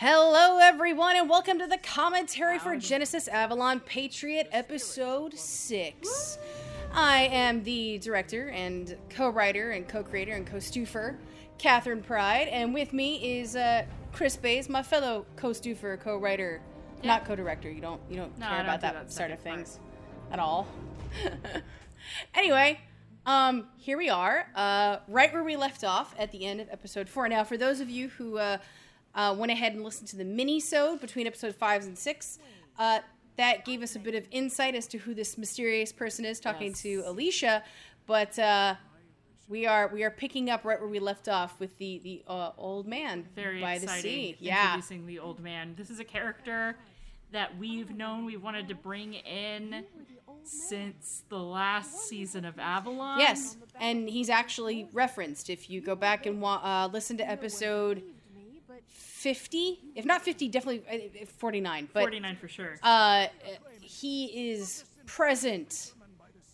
Hello, everyone, and welcome to the commentary for Genesis Avalon Patriot Episode 6. I am the director and co writer and co creator and co stoofer, Catherine Pryde, and with me is uh, Kris Bays, my fellow co stoofer, co writer, not co director. You don't, you don't No, care don't about do that, that sort of second part. things at all. anyway, um, here we are, uh, right where we left off at the end of episode four. Now, for those of you who uh, uh, went ahead and listened to the mini-sode between episode five and six, uh, that gave us a bit of insight as to who this mysterious person is talking Yes. to Alicia. But uh, we are we are picking up right where we left off with the the uh, old man Very by the sea. Yeah, Introducing the old man. This is a character that we've known we wanted to bring in since the last season of Avalon. Yes, and he's actually referenced. If you go back and wa- uh, listen to episode fifty, if not fifty, definitely uh, forty-nine. But 49 for sure. uh, he is present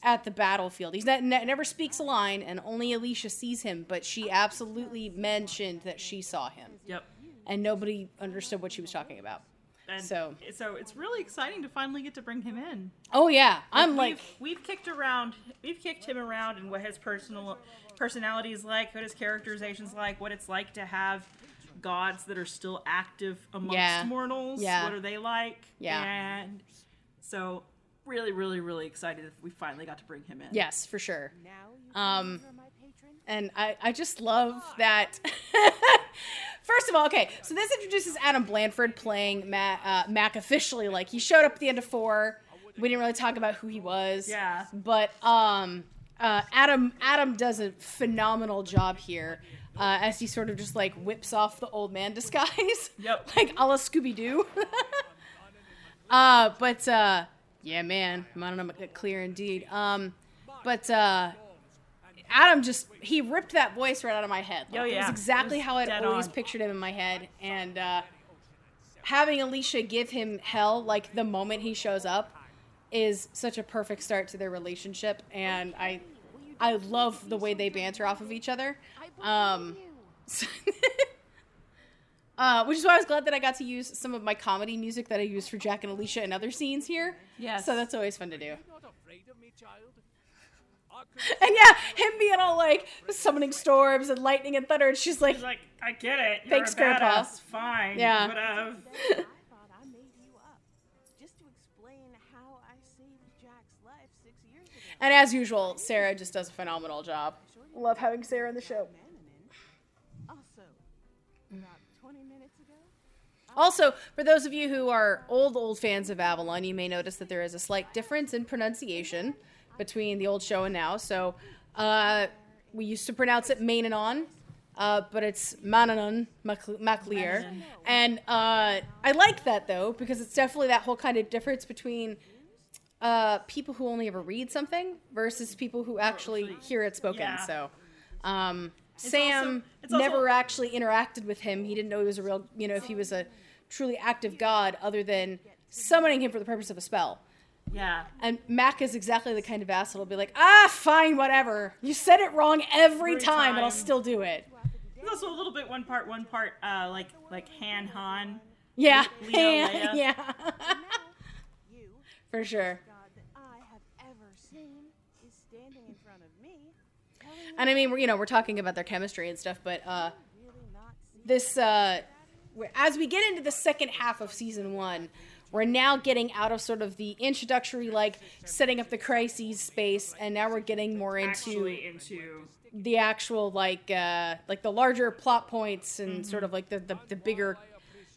at the battlefield. He's not, ne- never speaks a line, and only Alicia sees him. But she absolutely mentioned that she saw him, yep. and nobody understood what she was talking about. And So- so it's really exciting to finally get to bring him in. Oh yeah, I'm we've, like, we've kicked around we've kicked him around and what his personal personality is like, what his characterization's like, what it's like to have gods that are still active amongst Yeah. mortals. Yeah. What are they like? Yeah. And so really, really, really excited if we finally got to bring him in. yes, for sure. Um, are my patron. and I, I just love that. First of all, okay, so this introduces Adam Blanford playing Mac, uh, Mac officially. Like he showed up at the end of four. We didn't really talk about who he was. Yeah. But um, uh, Adam Adam does a phenomenal job here. Uh, as he sort of just like whips off the old man disguise, Yep. like a la Scooby Doo. uh, but uh, yeah, man, I'm not gonna get clear indeed. Um, but uh, Adam just he ripped that voice right out of my head. Like, Oh, It yeah. was exactly It was how I'd always on. pictured him in my head, and uh, having Alicia give him hell like the moment he shows up is such a perfect start to their relationship, and I I love the way they banter off of each other. Um, uh, which is why I was glad that I got to use some of my comedy music that I used for Jack and Alicia in other scenes here. Yes. So that's always fun to do. not afraid of me, child. I could And yeah, him being all like summoning storms and lightning and thunder, and she's like, He's like, I get it. You're Thanks, a Grandpa. badass. Fine. Yeah. But, uh, I thought I made you up just to explain how I saved Jack's life six years ago. and as usual, Sarah just does a phenomenal job. Love having Sarah in the show. Also, for those of you who are old, old fans of Avalon, you may notice that there is a slight difference in pronunciation between the old show and now. So, uh, we used to pronounce it Mainanon, uh, but it's Mananon Maclear. And uh, I like that, though, because it's definitely that whole kind of difference between uh, people who only ever read something versus people who actually hear it spoken. Yeah. So, um, Sam also- it's never actually interacted with him. He didn't know he was a real, you know, if he was a truly active god, other than summoning him for the purpose of a spell. yeah. And Mac is exactly the kind of ass that'll be like, ah, fine, whatever. You said it wrong every, Every time, but I'll still do it. There's also a little bit one part, one part, uh, like like Han Han. Yeah, Leo, yeah, yeah. for sure. God that I have ever seen, is standing in front of me, telling me And I mean, we're, you know, we're talking about their chemistry and stuff, but uh, really not see this uh as we get into the second half of season one we're now getting out of sort of the introductory like setting up the crises space and now we're getting more into into the actual like uh like the larger plot points and Mm-hmm. sort of like the, the the bigger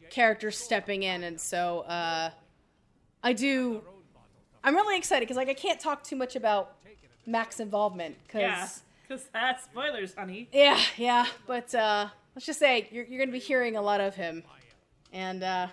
characters stepping in and so uh i do i'm really excited because like i can't talk too much about mac's involvement because because that's spoilers, honey. yeah, yeah, but uh, let's just say you're, you're going to be hearing a lot of him, and uh,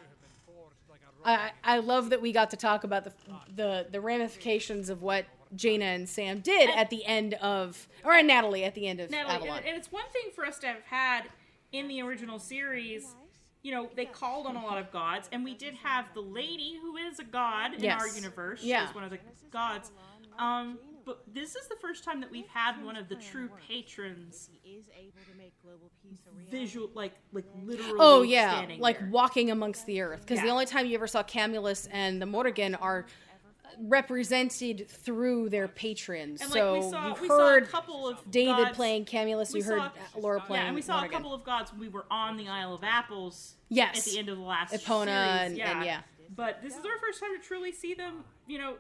I I love that we got to talk about the the the ramifications of what Jaina and Sam did at the end of, or Natalie at the end of Natalie, Avalon. and, and it's one thing for us to have had in the original series. You know, they called on a lot of gods, and we did have the lady who is a god in Yes. our universe. Yeah. is one of the gods. Um, but this is the first time that we've had one of the true patrons is able to make global peace a reality. visual, like like literally. Oh yeah, standing like there. walking amongst the earth. Because the only time you ever saw Camulus and the Morrigan are represented through their patrons. And so like we saw, you we saw a couple of David gods- playing Camulus. we You heard saw- Laura playing Yeah, and we saw Morrigan. a couple of gods when we were on the Isle of Apples. Yes. At the end of the last Epona series. and- yeah. and yeah. But this is our first time to truly see them. You know,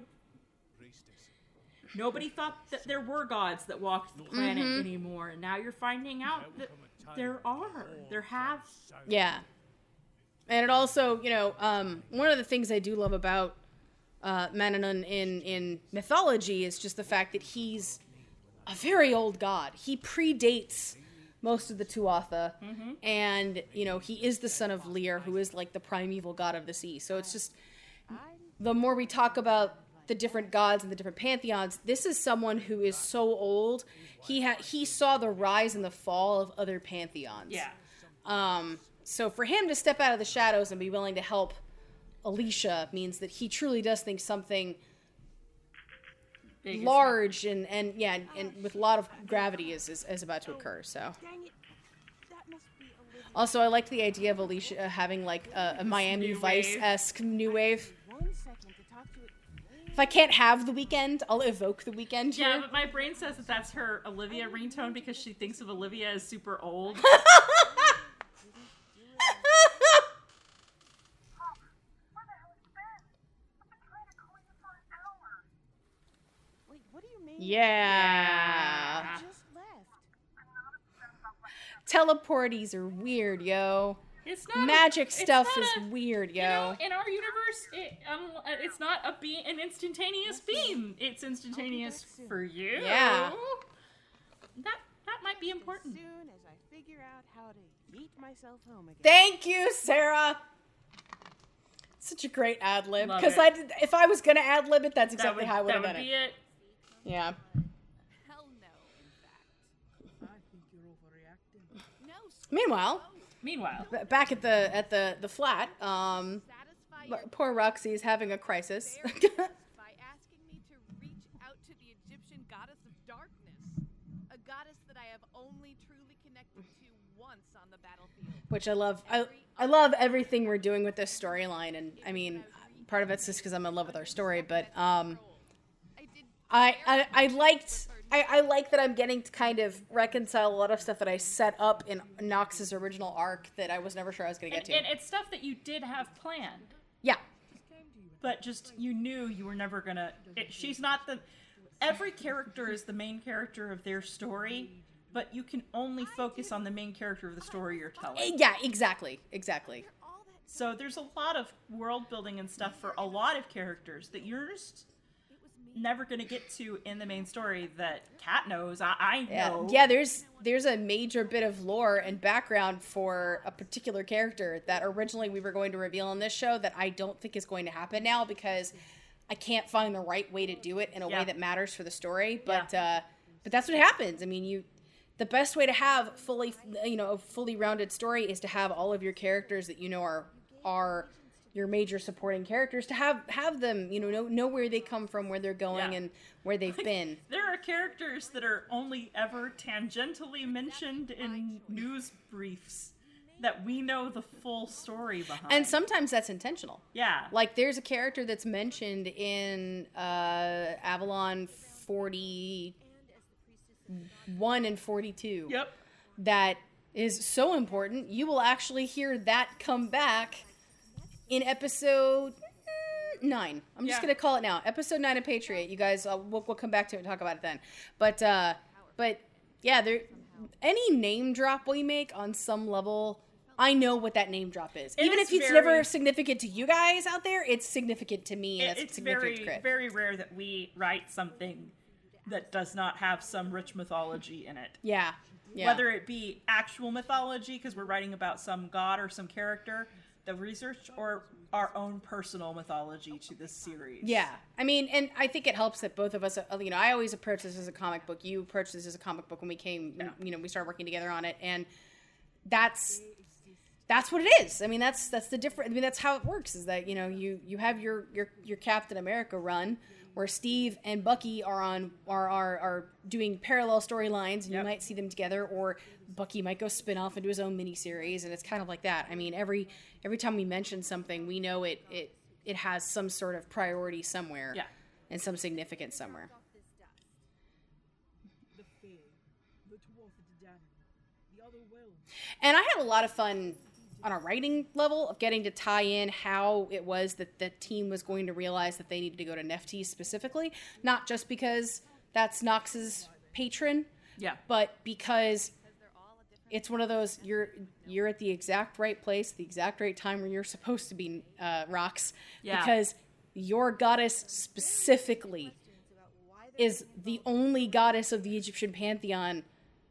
nobody thought that there were gods that walked the planet Mm-hmm. anymore, and now you're finding out that there are. There have. Yeah. And it also, you know, um, one of the things I do love about uh, Manannan in, in mythology is just the fact that he's a very old god. He predates most of the Tuatha, and, you know, he is the son of Lir, who is like the primeval god of the sea. So it's just, the more we talk about the different gods and the different pantheons, this is someone who is so old. He ha- he saw the rise and the fall of other pantheons. Yeah. Um, so for him to step out of the shadows and be willing to help Alicia means that he truly does think something Big large and, and yeah, and, and with a lot of gravity is, is, is about to occur. So Dang it. That must be Olivia. also I like the idea of Alicia having like a, a Miami Vice esque new wave. One second to talk to it. If I can't have the weekend, I'll evoke the weekend Yeah, here. but my brain says that that's her Olivia ringtone because she thinks of Olivia as super old. Wait, what do you mean? yeah. Just left. Teleporties are weird, yo. It's not Magic it's stuff not is a- weird, yo. You know, in our universe, it, um, it's not a be- an instantaneous beam. It's instantaneous back for you. Yeah. That that might be important. As soon as I figure out how to yeet myself home again. Thank you, Sarah. Such a great ad lib. Because. I did, if I was gonna ad lib it, that's That exactly would, how I would have would done be it. it. Yeah. Hell no, in fact. I think you're overreacting. No, Meanwhile, Meanwhile, b- back at the at the the flat, um, satisfy l- your poor Roxy is having a crisis. by asking me to reach out to the Egyptian goddess of darkness, a goddess that I have only truly connected to once on the battlefield. which I love. I, I love everything we're doing with this storyline, and I mean, part of it's just because I'm in love with our story, but um, I, I I liked. I, I like that I'm getting to kind of reconcile a lot of stuff that I set up in Knox's original arc that I was never sure I was going to and, get to. and it's stuff that you did have planned, yeah, but just you knew you were never gonna. She's not the. Every character is the main character of their story, but you can only focus on the main character of the story you're telling. Eh, yeah, exactly, exactly. So there's a lot of world building and stuff for a lot of characters that you're just it was me. Never going to get to in the main story that Kat knows. I, I know. yeah. There's there's a major bit of lore and background for a particular character that originally we were going to reveal in this show that I don't think is going to happen now because I can't find the right way to do it in a Yeah. way that matters for the story. But uh, but that's what happens. I mean, you the best way to have fully you know a fully rounded story is to have all of your characters that you know are are your major supporting characters to have have them you know know, know where they come from where they're going Yeah. and where they've been There are characters that are only ever tangentially mentioned in news briefs that we know the full story behind. and sometimes that's intentional yeah, Like there's a character that's mentioned in uh, Avalon 41 and 42 yep. that is so important. You will actually hear that come back in episode 9. I'm just Yeah. to call it now. Episode 9 of Patriot. You guys uh, we'll, we'll come back to it and talk about it then. But uh but yeah, there any name drop we make on some level I know what that name drop is. It Even is if it's very- never significant to you guys out there, it's significant to me It- it's, very Crit. very rare that we write something that does not have some rich mythology in it. Yeah. Yeah. Whether it be actual mythology because we're writing about some god or some character that research or our own personal mythology to this series. Yeah, I mean, and I think it helps that both of us, uh, you know, I always approach this as a comic book. You approached this as a comic book when we came, when, you know, we started working together on it, and that's that's what it is. I mean, that's that's the different. I mean, that's how it works. Is that you know you you have your your your Captain America run where Steve and Bucky are on are are, are doing parallel storylines, and you might see them together, or Bucky might go spin off into his own miniseries, and it's kind of like that. I mean, every every time we mention something, we know it it it has some sort of priority somewhere, Yeah. and some significance somewhere. The Fae, the dwarf of the damned, the other will. And I had a lot of fun on a writing level of getting to tie in how it was that the team was going to realize that they needed to go to Nephthys specifically, not just because that's Knox's patron, Yeah. but because it's one of those you're you're at the exact right place, the exact right time where you're supposed to be, uh, rocks, Yeah. because your goddess specifically is the only goddess of the Egyptian pantheon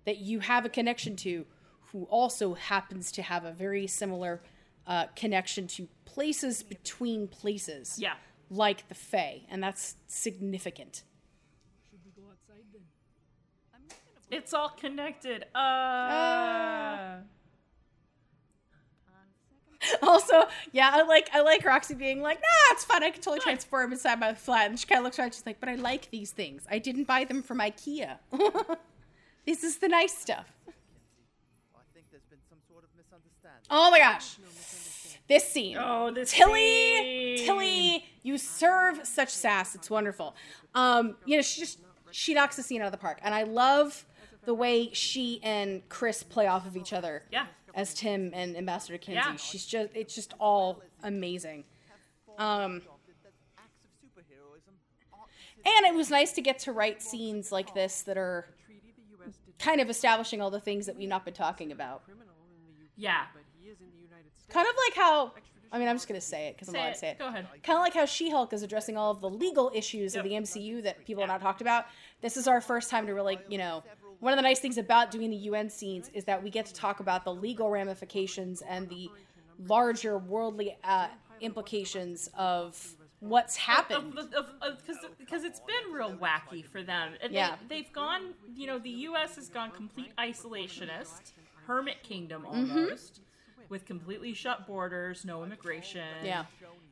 that you have a connection to, who also happens to have a very similar uh, connection to places between places, Yeah. like the Fae, and that's significant. Should we go outside then? It's all connected. Uh, also, yeah, I like I like Roxy being like, nah, it's fun. I can totally transform inside my flat. And she kind of looks around. She's like, but I like these things. I didn't buy them from IKEA. this is the nice stuff. Oh my gosh, this scene. oh, this Tilly, scene. Tilly, you serve such sass. It's wonderful. Um, you know, she just she knocks the scene out of the park, and I love the way she and Kris play off of each other. Yeah. As Tim and Ambassador Kinsey, Yeah. she's just it's just all amazing. Um, Adopted that acts of superheroism aren't considered and it was nice to get to write scenes like this that are treaty the U.S. did kind of establishing all the things that we've not been talking about. criminal in the UK, Yeah. But in the United States. Kind of like how I mean, I'm just gonna say it because I'm allowed to say it. Go ahead. Kind of like how She-Hulk is addressing all of the legal issues of the MCU that people have not talked about. This is our first time to really, you know, one of the nice things about doing the UN scenes is that we get to talk about the legal ramifications and the larger worldly uh, implications of what's happened. because it's been real wacky for them. And Yeah. they, they've gone, you know, the U.S. has gone complete isolationist, hermit kingdom Mm-hmm. With completely shut borders, no immigration. Yeah.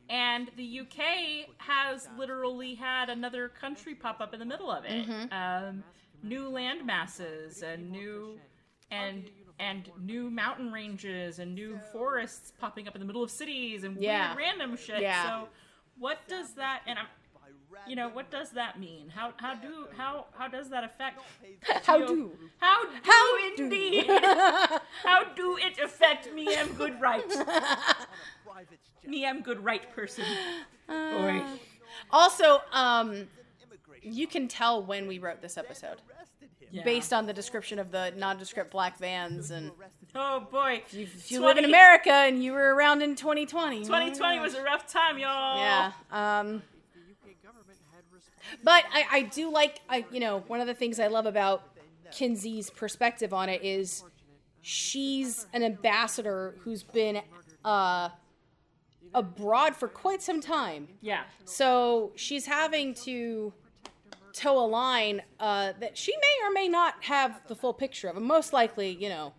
And the UK has literally had another country pop up in the middle of it. Mm-hmm. Um, new land masses and new and and new mountain ranges and new forests popping up in the middle of cities and Yeah. weird random shit. Yeah. So what does that and I'm you know what does that mean? How how do how how does that affect How do? how do How do? indeed how do it affect me am good right private jet me am good right person Uh, Boy. Also, um, you can tell when we wrote this episode Yeah. based on the description of the nondescript black vans and. Oh boy If you live in America and you were around in 2020, 2020 was a rough time y'all yeah. Um, The UK government had responded. But I, I do like, I you know, one of the things I love about Kinsey's perspective on it is she's an ambassador who's been uh, abroad for quite some time. yeah So she's having to toe a line uh, that she may or may not have the full picture of. And most likely, you know,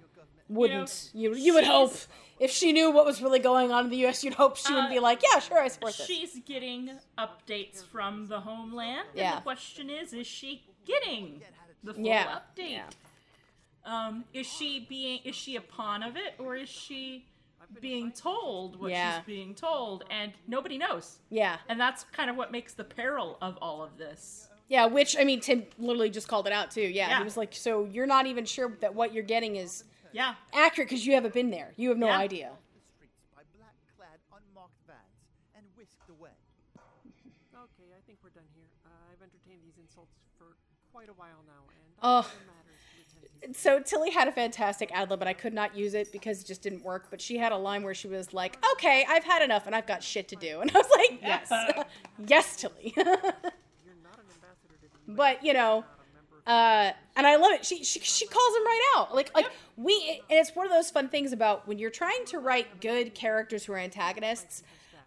wouldn't. You, you, would hope if she knew what was really going on in the U.S., you'd hope she would Uh, be like, yeah, sure, I support this. she's getting updates from the homeland and Yeah. the question is is she getting the full Yeah. update Yeah. um is she being is she a pawn of it or is she being told what Yeah. she's being told and nobody knows Yeah. and that's kind of what makes the peril of all of this Yeah, which, I mean, Tim literally just called it out, too. Yeah. Yeah. He was like, so you're not even sure that what you're getting is yeah accurate because you haven't been there. You have no Yeah. idea. The streets by black-clad, unmarked vans and whisked away. Okay, I think we're done here. Uh, I've entertained these insults for quite a while now, and Oh. matters to attend to. So Tilly had a fantastic ad lib, but I could not use it because it just didn't work. But she had a line where she was like, "Okay, I've had enough, and I've got shit to do." And I was like, "Yes, yes, Tilly." You're not an ambassador to the US, but you know, uh, and I love it. She, she she calls him right out. Like like we, and it's one of those fun things about when you're trying to write good characters who are antagonists.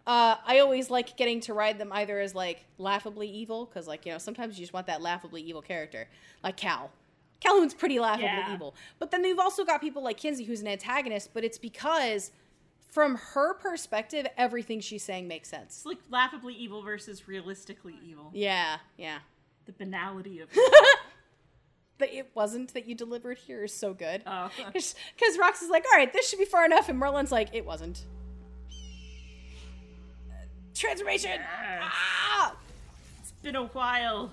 Uh, I always like getting to ride them either as like laughably evil, because like you know sometimes you just want that laughably evil character, like Cal. Calhoun's pretty laughably Yeah. evil, but then you've also got people like Kinsey who's an antagonist, but it's because from her perspective, everything she's saying makes sense. It's like laughably evil versus realistically evil. Yeah, yeah. The banality of But it wasn't that you delivered here is so good. Oh. Because Rox is like, all right, this should be far enough, and Merlin's like, it wasn't. Transformation. Yes. Ah! It's been a while.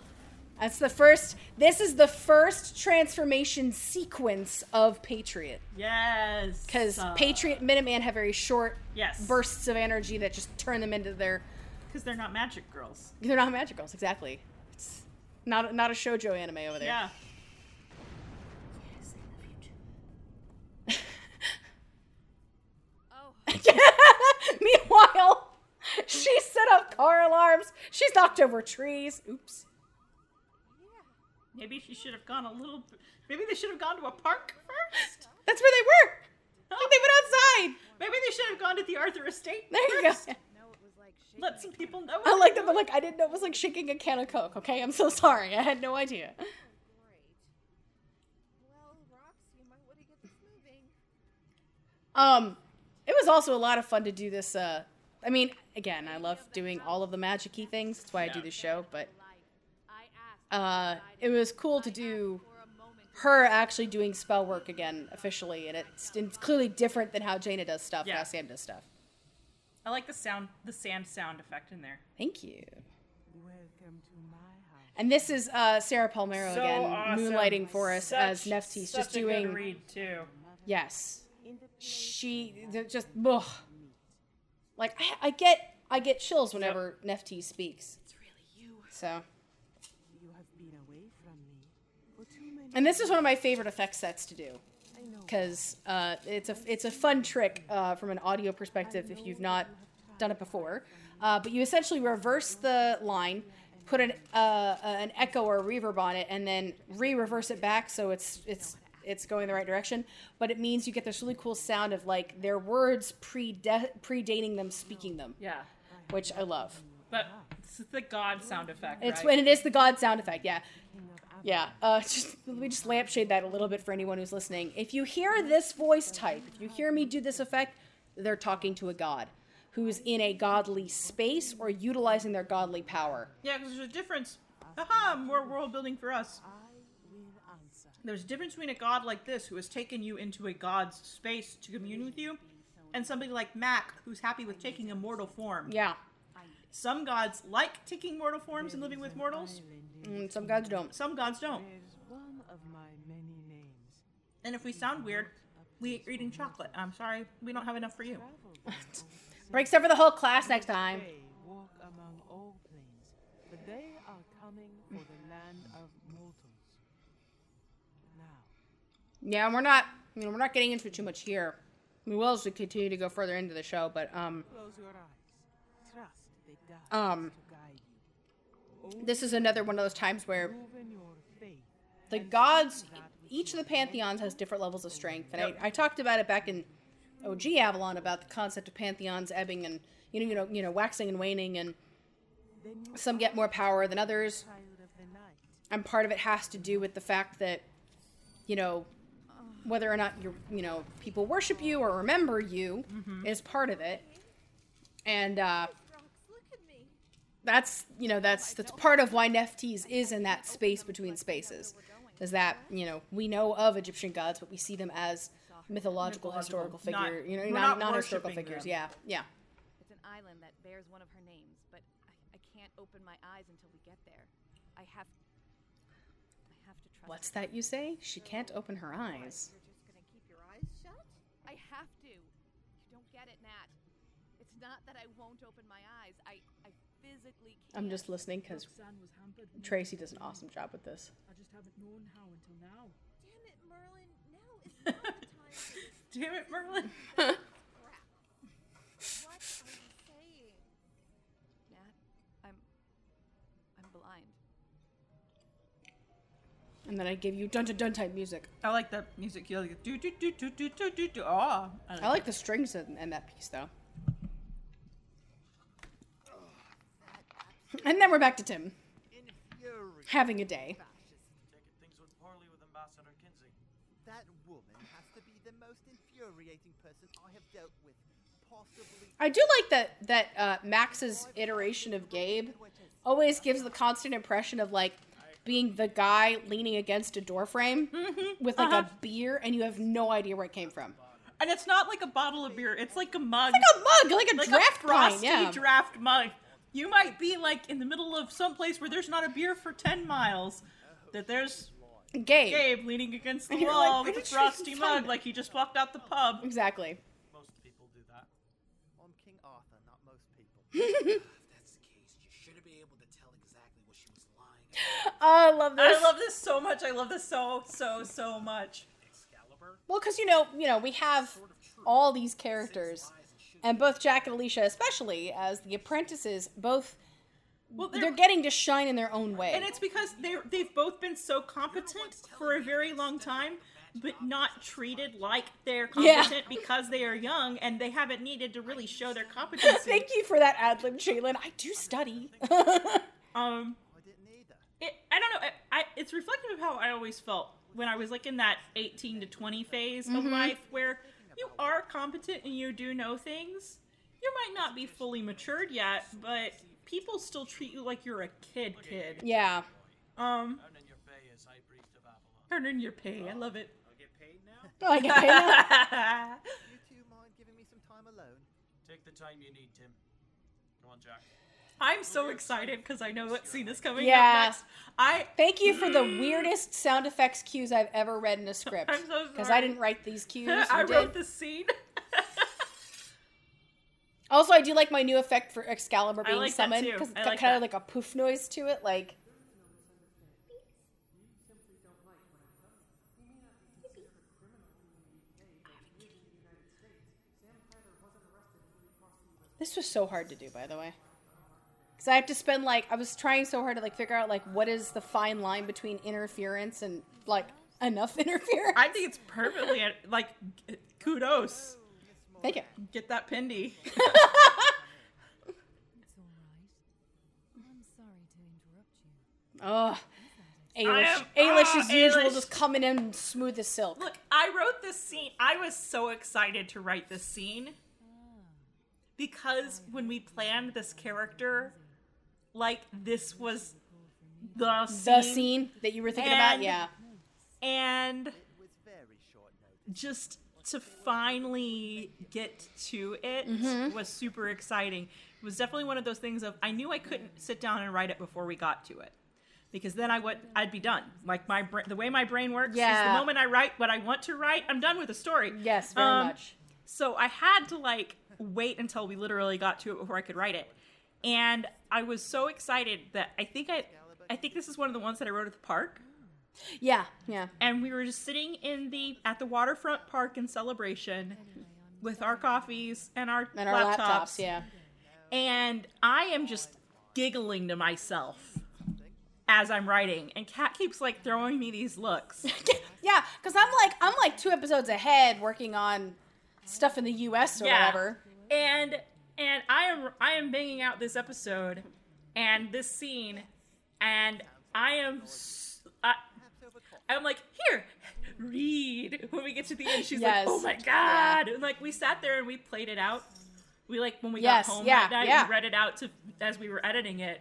That's the first. This is the first transformation sequence of Patriot. Yes. Because Uh, Patriot and Minuteman have very short Yes. bursts of energy that just turn them into their. Because they're not magic girls. They're not magic girls, exactly. It's not not a shojo anime over there. Yeah. Oh, Meanwhile, she set up car alarms. She's knocked over trees. Oops. Maybe she should have gone a little. Maybe they should have gone to a park first. That's where they were. Oh. they went outside. Maybe they should have gone to the Arthur Estate. There you go. first. no, it was like shaking. Let some people know. I like that, but like I didn't know it was like shaking a can of Coke. Okay, I'm so sorry. I had no idea. Great. Well, Rox, you might want to get this moving. Um, it was also a lot of fun to do this. Uh, I mean, again, I love doing all of the magic-y things. That's why I do the show. But uh, it was cool to do for a moment. her actually doing spell work again officially, and it's, it's clearly different than how Jaina does stuff. Yeah. How Sam does stuff. I like the sound, the sand sound effect in there. Thank you. Welcome to my house. And this is uh, Sarah Palmero So again, awesome. moonlighting for us Such- as Nephthys, just such a good doing read too. yes. She just ugh. like I, I get I get chills whenever Nephthys speaks. It's really you. So You have been away from me for too many. and this is one of my favorite effect sets to do because uh, it's a it's a fun trick uh, from an audio perspective if you've not done it before. Uh, but you essentially reverse the line, put an uh, an echo or a reverb on it, and then re-reverse it back so it's it's it's going the right direction. But it means you get this really cool sound of like their words pre predating them speaking them, Yeah. which I love. But it's the god sound effect. It's right? when it is the God sound effect, yeah. Yeah, uh, just, let me just lampshade that a little bit for anyone who's listening. If you hear this voice type, if you hear me do this effect, they're talking to a god who's in a godly space or utilizing their godly power. Yeah, because there's a difference. Haha, more world building for us. I will answer. There's a difference between a god like this who has taken you into a god's space to commune with you, and somebody like Mac who's happy with taking a mortal form. Yeah, Some gods like taking mortal forms and living with mortals. mm, some gods don't. Some gods don't. One of my many names. And if we sound weird, we are eating chocolate. I'm sorry, we don't have enough for you. Breaks up for the whole class next time. Walk among all planes, but they are coming for the land of mortals. Yeah, and we're not, you know, we're not getting into it too much here. We will as we continue to go further into the show, but um, close your eyes. Trust the Um, to guide you. this is another one of those times where Move in your faith. the gods each of the pantheons has different levels of strength and. I, I talked about it back in og avalon about the concept of pantheons ebbing and you know you know you know waxing and waning and some get more power than others child of the night. and part of it has to do with the fact that you know whether or not you you know people worship you or remember you is part of it and uh Rox, look at me. that's you know that's that's part of why Nephthys is in that space between spaces. Is that you know we know of Egyptian gods, but we see them as mythological, Mythological, historical figure, not- you know, we're not non-historical figures. them. Yeah, yeah. It's an island that bears one of her names, but I, I can't open my eyes until we get there. I have. I have to trust. What's that you say? She can't open her eyes. You're just gonna keep your eyes shut? I have to. You don't get it, Nat. It's not that I won't open my eyes. I, I physically can't. I'm just listening because Roxanne was hampered. with Tracy does an awesome job with this. I just haven't known how until now. Damn it, Merlin. Now is not the time Damn it, Merlin. And then I give you dun dun dun type music. I like that music. You like do do do do do do do do. Oh, I like the strings in, in that piece though. And then we're back to Tim having a day. fascist. Taking things went poorly with Ambassador Kinsey. That woman has to be the most infuriating person I have dealt with, I do like that that uh, Max's iteration of Gabe always gives the constant impression of like being the guy leaning against a door frame with like Uh-huh. a beer, and you have no idea where it came from. And it's not like a bottle of beer; it's like a mug, Like a mug, like a like draft a pint. frosty Yeah, draft mug. You might be like in the middle of some place where there's not a beer for ten miles. That there's Gabe. Gabe leaning against the wall like, with a did frosty mug, find like he just walked out the pub. Exactly. Most people do that. I'm King Arthur, not most people. If that's the case, you should be able to tell exactly what she was lying about. Oh, I love this. I love this so much. I love this so so so much. Excalibur? Well, because you know, you know, we have all these characters, and both Jack and Alicia, especially as the apprentices, both Well, they're, getting to shine in their own way. and it's because they they've both been so competent for a very long time, but not treated like they're Yeah. competent because they are young and they haven't needed to really show their competency. Thank you for that ad lib, Jalen. I do study. Um, I didn't either. It, I don't know. I, I, it's reflective of how I always felt when I was like in that 18 to 20 phase Mm-hmm. of life where you are competent and you do know things. You might not be fully matured yet, but people still treat you like you're a kid kid. yeah. Um, Earning your pay as High Priest of Avalon. turn in your pay. I love it. I'll get paid now? Oh, I get it. You two mind giving me some time alone? Take the time you need, Tim. Come on, Jack. I'm so excited because I know what scene is coming Yeah. up next. I Thank you for the weirdest sound effects cues I've ever read in a script. I'm so Because. I didn't write these cues. I you wrote the scene. Also, I do like my new effect for Excalibur being like summoned because it's like kind that. of like a poof noise to it. Like, this was so hard to do, by the way. Because I have to spend like I was trying so hard to like figure out like what is the fine line between interference and like enough interference. I think it's perfectly like kudos. Thank you. Get that pindy. It's all right. I'm sorry to interrupt you. Oh, Ailish, am- Ailish ah, as usual, just coming in smooth as silk. Look, I wrote this scene. I was so excited to write this scene because when we planned this character, like this was the scene, the scene that you were thinking about, yeah. and It was very short notice. just to finally get to it Mm-hmm. was super exciting. It was definitely one of those things of I knew I couldn't sit down and write it before we got to it. Because then I would I'd be done. Like my bra- the way my brain works is the moment I write what I want to write, I'm done with the story. Yes, very Um, much. So I had to like wait until we literally got to it before I could write it. And I was so excited that I think I I think this is one of the ones that I wrote at the park Yeah, yeah. and we were just sitting in the at the waterfront park in celebration with our coffees and our And our laptops, laptops, yeah. and I am just giggling to myself as I'm writing, and Kat keeps like throwing me these looks. Yeah, because I'm like I'm like two episodes ahead working on stuff in the US or Yeah. whatever. and and I am I am banging out this episode and this scene, and I am I, I'm like here. Read when we get to the end. She's Yes. like, "Oh my god!" And like we sat there and we played it out. We like when we Yes, got home yeah, that night, yeah. we read it out to as we were editing it.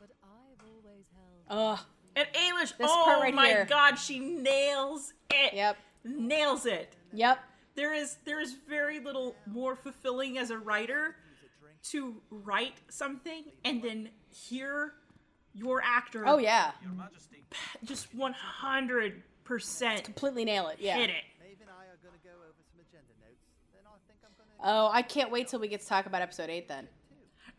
But I've always held Ugh. And Ailish, oh right my here. god, she nails it. Yep. nails it. Yep. There is there is very little more fulfilling as a writer to write something and then hear your actor Oh yeah. Just one hundred percent Completely nail it. Yeah. hit it. Maeve and I are going to go over some agenda notes. Then I think I'm going to. Oh, I can't wait till we get to talk about episode eight then.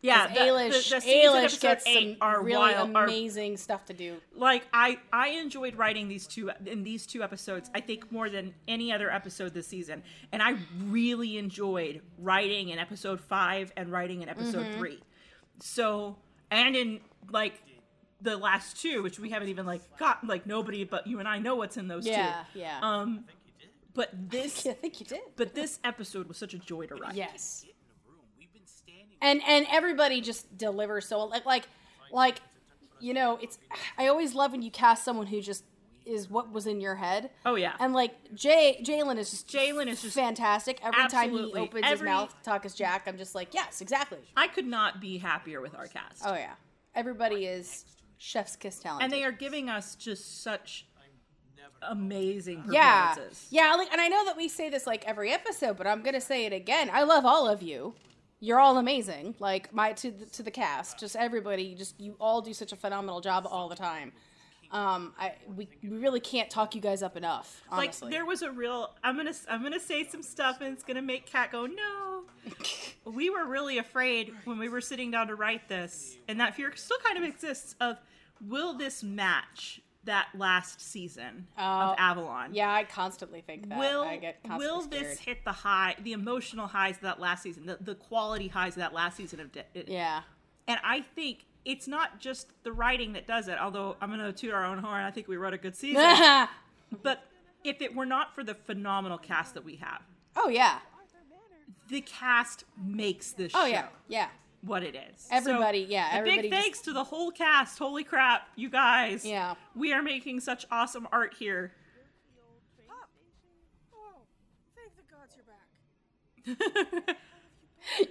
Yeah, the, Ailish, the, the Ailish gets some are really wild. Are, amazing stuff to do. like I I enjoyed writing these two in these two episodes. I think more than any other episode this season, and I really enjoyed writing in episode five and writing in episode Mm-hmm. three. So and in like the last two, which we haven't even like got like nobody but you and I know what's in those Yeah, two. yeah. Um, but this I think you did. but this episode was such a joy to write. Yes. In the room, we've been standing. And and everybody just delivers so like like like you know it's i always love when you cast someone who just is what was in your head. Oh yeah. And like Jay Jalen is just Jalen is just fantastic. Every time he opens Every- his mouth to talk as Jack, I'm just like, yes, exactly. I could not be happier with our cast. Oh yeah. Everybody is chef's kiss talent. and they are giving us just such amazing yeah, performances. yeah. Like, and I know that we say this like every episode, but I'm gonna say it again. I love all of you. You're all amazing. Like my to the, to the cast, just everybody. Just you all do such a phenomenal job all the time. Um, I we, we really can't talk you guys up enough. Honestly, Like there was a real I'm gonna I'm gonna say some stuff and it's gonna make Kat go no. we were really afraid when we were sitting down to write this, and that fear still kind of exists of will this match that last season Oh, of Avalon? yeah, I constantly think that. Will I get constantly will scared. this hit the high, the emotional highs of that last season, the, the quality highs of that last season of De- Yeah. And I think it's not just the writing that does it. Although I'm gonna toot our own horn, I think we wrote a good season. but if it were not for the phenomenal cast that we have, oh yeah. the cast makes this Oh show yeah. Yeah. What it is. Everybody- So, yeah, a everybody big just- thanks to the whole cast. Holy crap, you guys! Yeah. we are making such awesome art here. Oh, thank the gods you're back.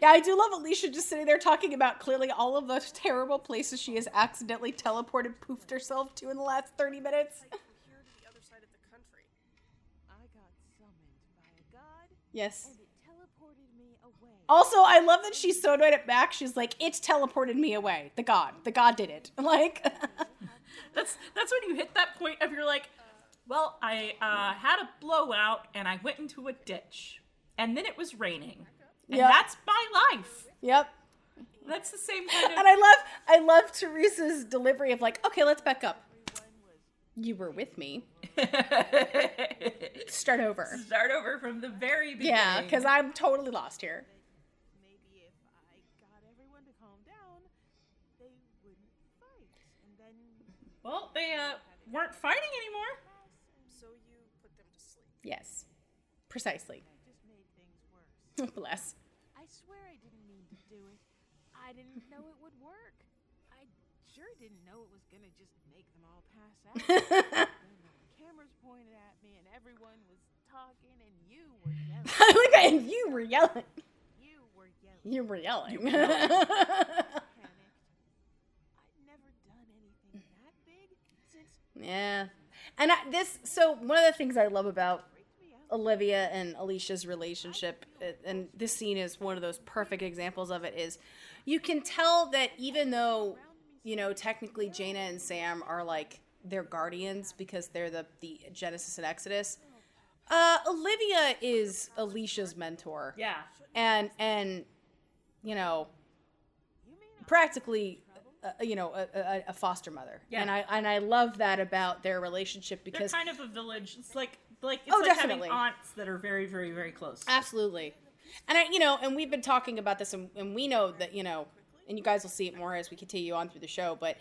Yeah, I do love Alicia just sitting there talking about clearly all of the terrible places she has accidentally teleported, poofed herself to in the last 30 minutes. From here to the other side of the country. I got summoned by a god, Yes. and it teleported me away. Also, I love that she's so annoyed at Max. She's like, "It's teleported me away. The god, the god did it." Like, That's that's when you hit that point of you're like, well, I uh, had a blowout and I went into a ditch, and then it was raining, and Yep. that's my life. yep. That's the same kind of. And I love, I love Teresa's delivery of like, "Okay, let's back up. You were with me. Start over." Start over from the very beginning. Yeah, because I'm totally lost here. Maybe if I got everyone to calm down, they wouldn't fight. And then well, they uh, weren't fighting anymore. So you put them to sleep. Yes, precisely. just made things worse. Bless. I swear I didn't mean to do it. I didn't know it would work. I sure didn't know it was gonna just make them all pass out. cameras pointed at me and everyone was talking and you were yelling. and you were yelling. You were yelling. You were yelling. Panicked. I'd never done anything that big since yeah. And I, this, so one of the things I love about Olivia and Alicia's relationship, uh, and this scene is one of those perfect examples of it, is you can tell that even though, you know, technically Jaina and Sam are like their guardians because they're the, the Genesis and Exodus, uh, Olivia is Alicia's mentor. Yeah. and and you know practically uh, you know a, a, a foster mother Yeah. and i and i love that about their relationship because They're kind of a village. It's like like it's Oh, like definitely. having aunts that are very very very close. absolutely and i you know and we've been talking about this and, and we know that you know and you guys will see it more as we continue on through the show but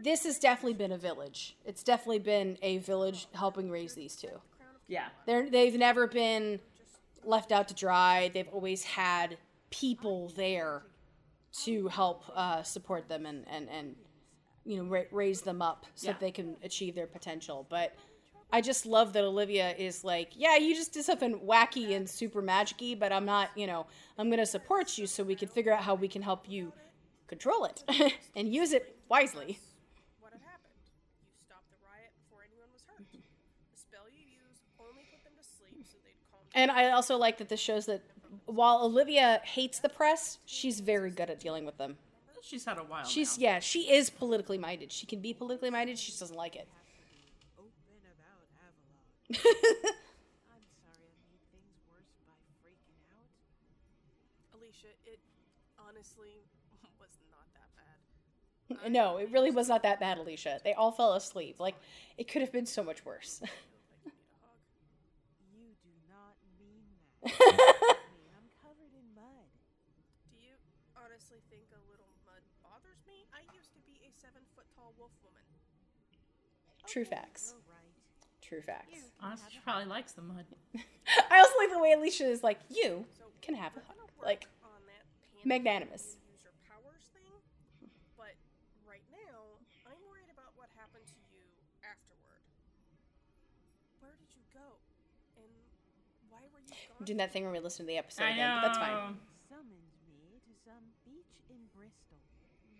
this has definitely been a village it's definitely been a village helping raise these two Yeah. They're, they've never been left out to dry. They've always had people there to help uh, support them and, and, and you know ra- raise them up so Yeah. that they can achieve their potential. But I just love that Olivia is like, yeah, you just did something wacky and super magicy, but I'm not, you know, I'm gonna support you so we can figure out how we can help you control it and use it wisely. What had happened? You stopped the riot before anyone was hurt. The spell you used only put them to sleep so they'd calm down. And I also like that this shows that while Olivia hates the press, she's very good at dealing with them. She's had a while. She's now. yeah, she is politically minded. She can be politically minded. She just doesn't like it. open about Avalon. I'm sorry I made things worse by freaking out. Alicia, it honestly was not that bad. No, it really was not that bad, Alicia. They all fell asleep. Like it could have been so much worse. You do not mean that. I'm covered in mud. Do you honestly think a little mud bothers me? I used to be a seven foot tall wolf woman. True facts. Right. True facts. Honestly, she probably likes the mud. I also like the way Alicia is like, you can have it. We're gonna work Like on that panic magnanimous. when you use your powers thing, but right now I'm worried about what happened to you afterward. I'm doing that thing where we listen to the episode I again, know. but that's fine. Summoned me to some beach in Bristol.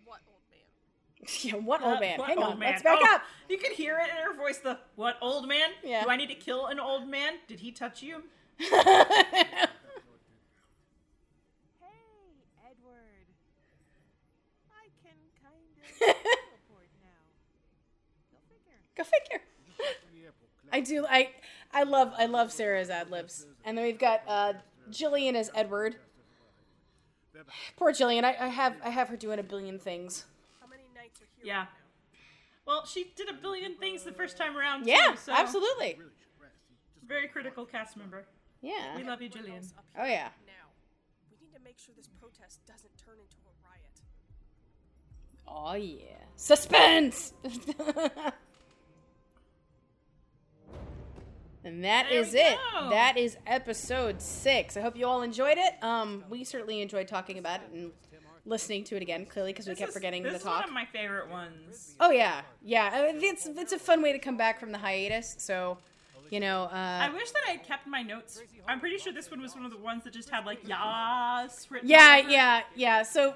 What old man? yeah, what Uh, old man? what Hang old on, man? let's back Oh, up. You could hear it in her voice. The what old man? Yeah. Do I need to kill an old man? Did he touch you? Hey, Edward. I can kind of teleport now. Go figure. Go figure. I do. I I love I love Sarah's ad libs, and then we've got uh, Jillian as Edward. Poor Jillian. I, I have I have her doing a billion things. How many nights are here? Yeah. Well, she did a billion things the first time around. Yeah, too, so absolutely. Very critical cast member. Yeah. We love you, Jillian. Oh yeah. Now, we need to make sure this protest doesn't turn into a riot. Oh yeah. Suspense. and that There is it. go. That is episode six. I hope you all enjoyed it. Um, we certainly enjoyed talking about it and listening to it again. Clearly, because we This kept is- forgetting this to is one of my favorite ones. Oh yeah, yeah. I It's it's a fun way to come back from the hiatus. So, you know, I uh, wish that I had kept my notes. I'm pretty sure this one was one of the ones that just had like yas written. yeah, over yeah, yeah. So,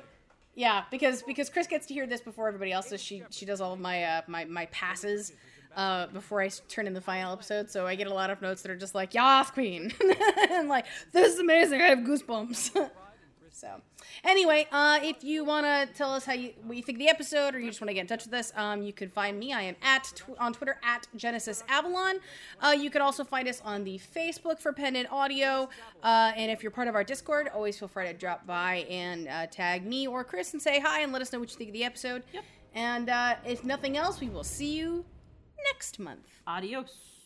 yeah, because because Kris gets to hear this before everybody else. So she she does all of my uh, my my passes. Uh, before I turn in the final episode, so I get a lot of notes that are just like "Yas, Queen," and like "This is amazing." I have goosebumps. So, anyway, uh, if you want to tell us how you what you think of the episode, or you just want to get in touch with us, um, you can find me. I am at tw- on Twitter at Genesis Avalon. Uh, you can also find us on the Facebook for Pendant Audio. Uh, and if you're part of our Discord, always feel free to drop by and uh, tag me or Kris and say hi and let us know what you think of the episode. Yep. And uh, if nothing else, we will see you next month. Adios.